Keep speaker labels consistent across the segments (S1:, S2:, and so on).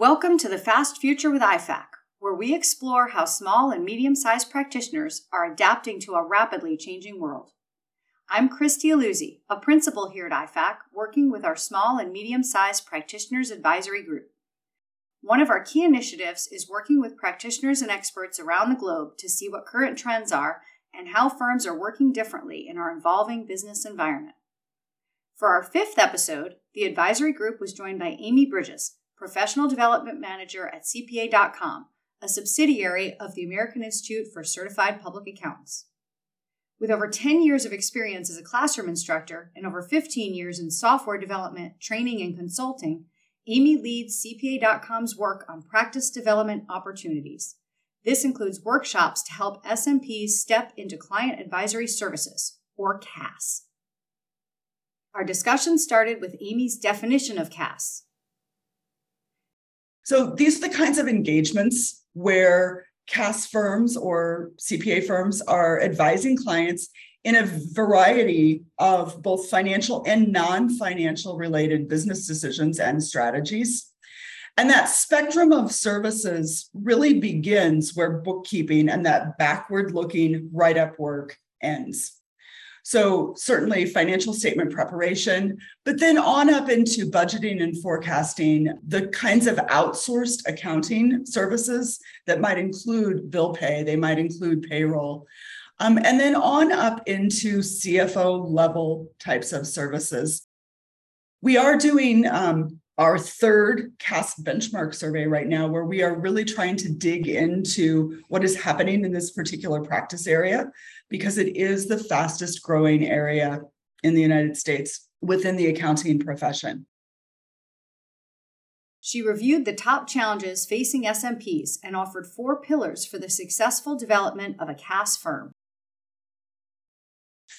S1: Welcome to the Fast Future with IFAC, where we explore how small and medium sized practitioners are adapting to a rapidly changing world. I'm Christy Aluzzi, a principal here at IFAC, working with our small and medium sized practitioners advisory group. One of our key initiatives is working with practitioners and experts around the globe to see what current trends are and how firms are working differently in our evolving business environment. For our fifth episode, the advisory group was joined by Amy Bridges, Professional Development Manager at CPA.com, a subsidiary of the American Institute for Certified Public Accountants. With over 10 years of experience as a classroom instructor and over 15 years in software development, training, and consulting, Amy leads CPA.com's work on practice development opportunities. This includes workshops to help SMPs step into client advisory services, or CAS. Our discussion started with Amy's definition of CAS.
S2: So these are the kinds of engagements where CAS firms or CPA firms are advising clients in a variety of both financial and non financial related business decisions and strategies. And that spectrum of services really begins where bookkeeping and that backward looking write up work ends. So, certainly financial statement preparation, but then on up into budgeting and forecasting, the kinds of outsourced accounting services that might include bill pay, they might include payroll. Um, and then on up into CFO level types of services. We are doing um, our third CAS benchmark survey right now, where we are really trying to dig into what is happening in this particular practice area because it is the fastest growing area in the United States within the accounting profession.
S1: She reviewed the top challenges facing SMPs and offered four pillars for the successful development of a CAS firm.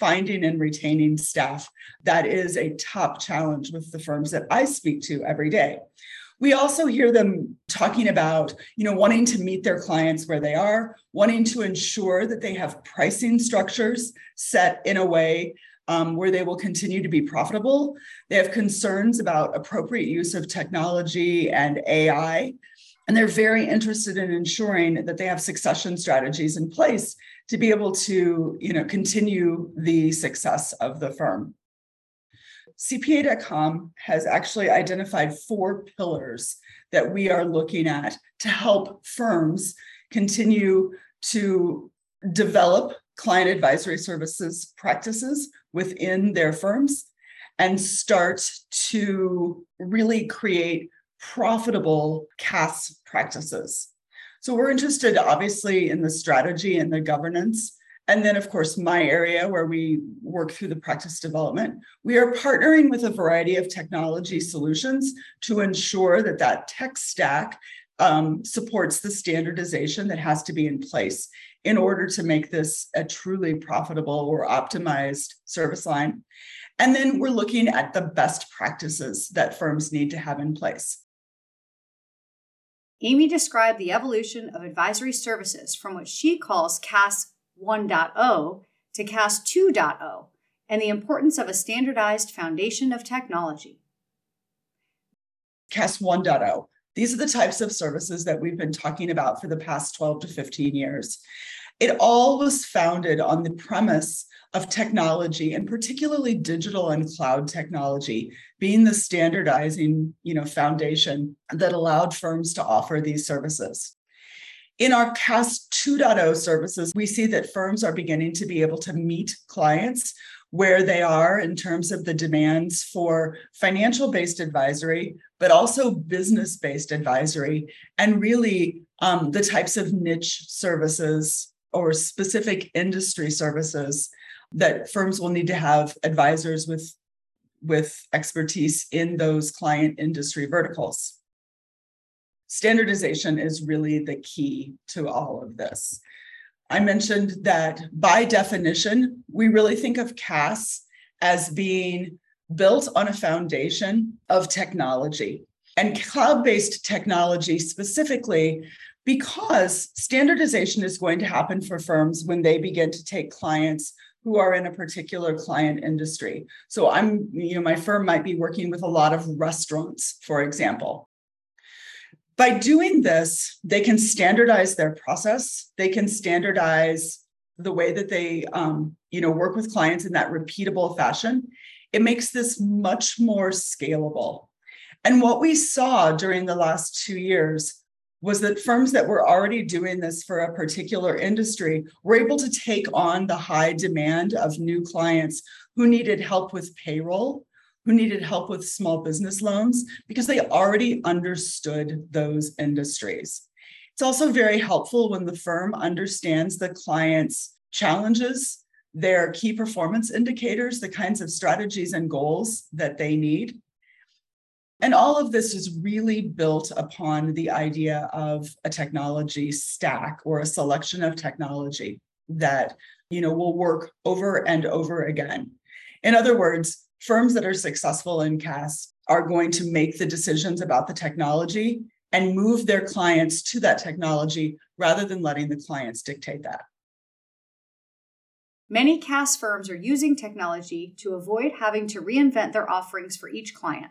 S2: Finding and retaining staff. That is a top challenge with the firms that I speak to every day we also hear them talking about you know wanting to meet their clients where they are wanting to ensure that they have pricing structures set in a way um, where they will continue to be profitable they have concerns about appropriate use of technology and ai and they're very interested in ensuring that they have succession strategies in place to be able to you know continue the success of the firm CPA.com has actually identified four pillars that we are looking at to help firms continue to develop client advisory services practices within their firms and start to really create profitable CAS practices. So, we're interested, obviously, in the strategy and the governance and then, of course, my area where we work through the practice development, we are partnering with a variety of technology solutions to ensure that that tech stack um, supports the standardization that has to be in place in order to make this a truly profitable or optimized service line. And then we're looking at the best practices that firms need to have in place.
S1: Amy described the evolution of advisory services from what she calls CAS 1.0 to CAS 2.0 and the importance of a standardized foundation of technology.
S2: CAS 1.0. These are the types of services that we've been talking about for the past 12 to 15 years. It all was founded on the premise of technology and particularly digital and cloud technology being the standardizing you know foundation that allowed firms to offer these services. In our CAS 2.0 services, we see that firms are beginning to be able to meet clients where they are in terms of the demands for financial based advisory, but also business based advisory, and really um, the types of niche services or specific industry services that firms will need to have advisors with, with expertise in those client industry verticals standardization is really the key to all of this. I mentioned that by definition, we really think of CAS as being built on a foundation of technology and cloud based technology specifically because standardization is going to happen for firms when they begin to take clients who are in a particular client industry. So I'm, you know, my firm might be working with a lot of restaurants, for example. By doing this, they can standardize their process. They can standardize the way that they, um, you know, work with clients in that repeatable fashion. It makes this much more scalable. And what we saw during the last two years was that firms that were already doing this for a particular industry were able to take on the high demand of new clients who needed help with payroll, who needed help with small business loans, because they already understood those industries. It's also very helpful when the firm understands the client's challenges, their key performance indicators, the kinds of strategies and goals that they need. And all of this is really built upon the idea of a technology stack or a selection of technology that you know will work over and over again. In other words, firms that are successful in CAS are going to make the decisions about the technology and move their clients to that technology rather than letting the clients dictate that.
S1: Many CAS firms are using technology to avoid having to reinvent their offerings for each client.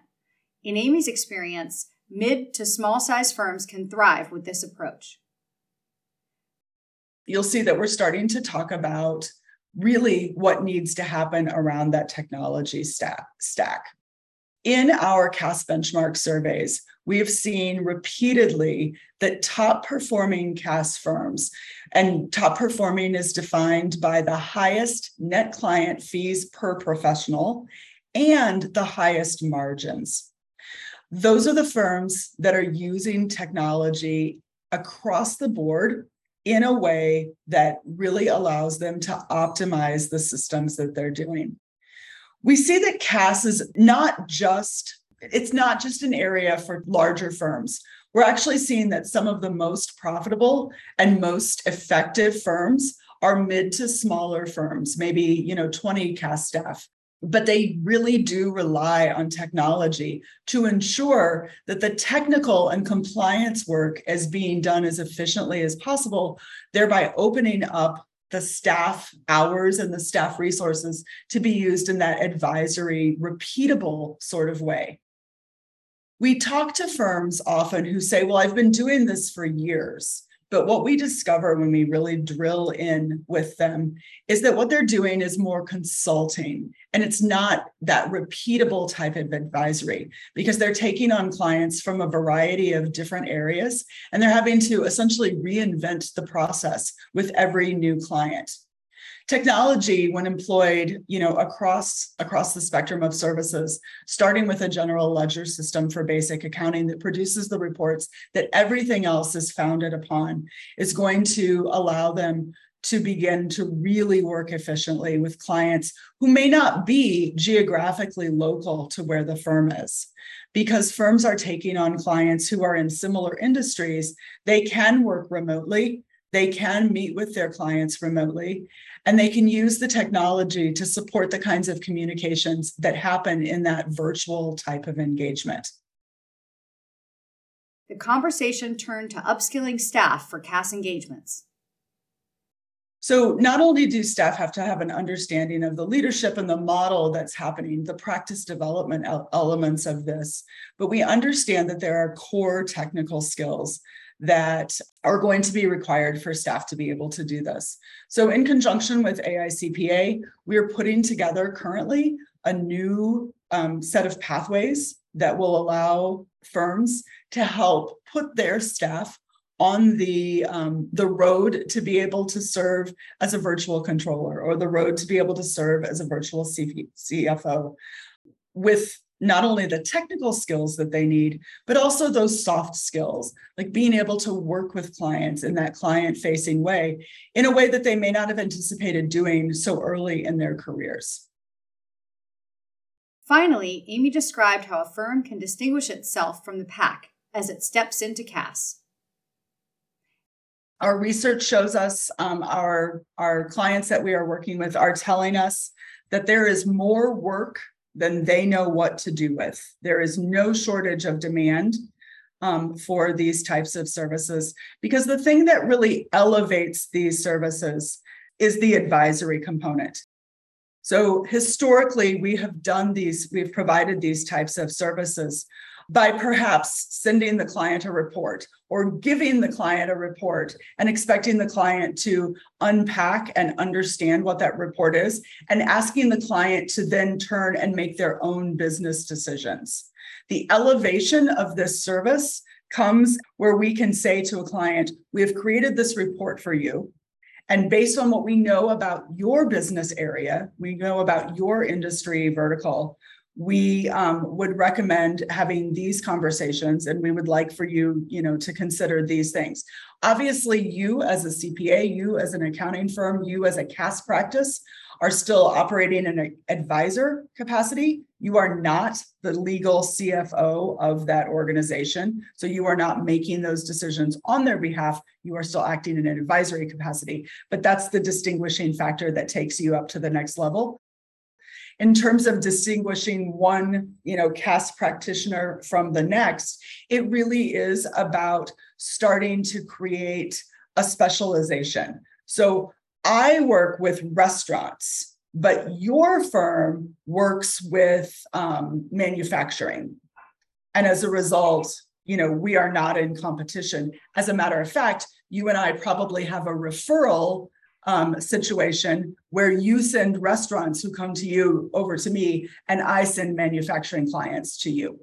S1: In Amy's experience, mid to small size firms can thrive with this approach.
S2: You'll see that we're starting to talk about really what needs to happen around that technology stack. stack. In our CAS benchmark surveys, we have seen repeatedly that top performing CAS firms, and top performing is defined by the highest net client fees per professional and the highest margins. Those are the firms that are using technology across the board in a way that really allows them to optimize the systems that they're doing. We see that CAS is not just it's not just an area for larger firms. We're actually seeing that some of the most profitable and most effective firms are mid to smaller firms, maybe, you know, 20 CAS staff but they really do rely on technology to ensure that the technical and compliance work is being done as efficiently as possible, thereby opening up the staff hours and the staff resources to be used in that advisory, repeatable sort of way. We talk to firms often who say, Well, I've been doing this for years. But what we discover when we really drill in with them is that what they're doing is more consulting. And it's not that repeatable type of advisory because they're taking on clients from a variety of different areas and they're having to essentially reinvent the process with every new client technology when employed you know across across the spectrum of services starting with a general ledger system for basic accounting that produces the reports that everything else is founded upon is going to allow them to begin to really work efficiently with clients who may not be geographically local to where the firm is. Because firms are taking on clients who are in similar industries they can work remotely they can meet with their clients remotely and they can use the technology to support the kinds of communications that happen in that virtual type of engagement.
S1: The conversation turned to upskilling staff for CAS engagements.
S2: So, not only do staff have to have an understanding of the leadership and the model that's happening, the practice development elements of this, but we understand that there are core technical skills that are going to be required for staff to be able to do this. So, in conjunction with AICPA, we are putting together currently a new um, set of pathways that will allow firms to help put their staff on the um, the road to be able to serve as a virtual controller or the road to be able to serve as a virtual CFO with not only the technical skills that they need, but also those soft skills, like being able to work with clients in that client facing way in a way that they may not have anticipated doing so early in their careers.
S1: Finally, Amy described how a firm can distinguish itself from the pack as it steps into CAS.
S2: Our research shows us um, our, our clients that we are working with are telling us that there is more work then they know what to do with. There is no shortage of demand um, for these types of services because the thing that really elevates these services is the advisory component. So historically, we have done these, we've provided these types of services by perhaps sending the client a report or giving the client a report and expecting the client to unpack and understand what that report is and asking the client to then turn and make their own business decisions. The elevation of this service comes where we can say to a client, We have created this report for you. And based on what we know about your business area, we know about your industry vertical, we um, would recommend having these conversations and we would like for you you know to consider these things. Obviously you as a cpa you as an accounting firm you as a cas practice are still operating in an advisor capacity. You are not the legal cfo of that organization so you are not making those decisions on their behalf. You are still acting in an advisory capacity but that's the distinguishing factor that takes you up to the next level in terms of distinguishing one you know cas practitioner from the next it really is about starting to create a specialization. So i work with restaurants but your firm works with um, manufacturing. And as a result you know we are not in competition. As a matter of fact you and i probably have a referral um, situation where you send restaurants who come to you over to me, and I send manufacturing clients to you.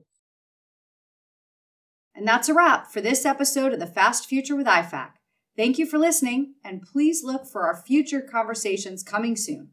S1: And that's a wrap for this episode of the Fast Future with IFAC. Thank you for listening, and please look for our future conversations coming soon.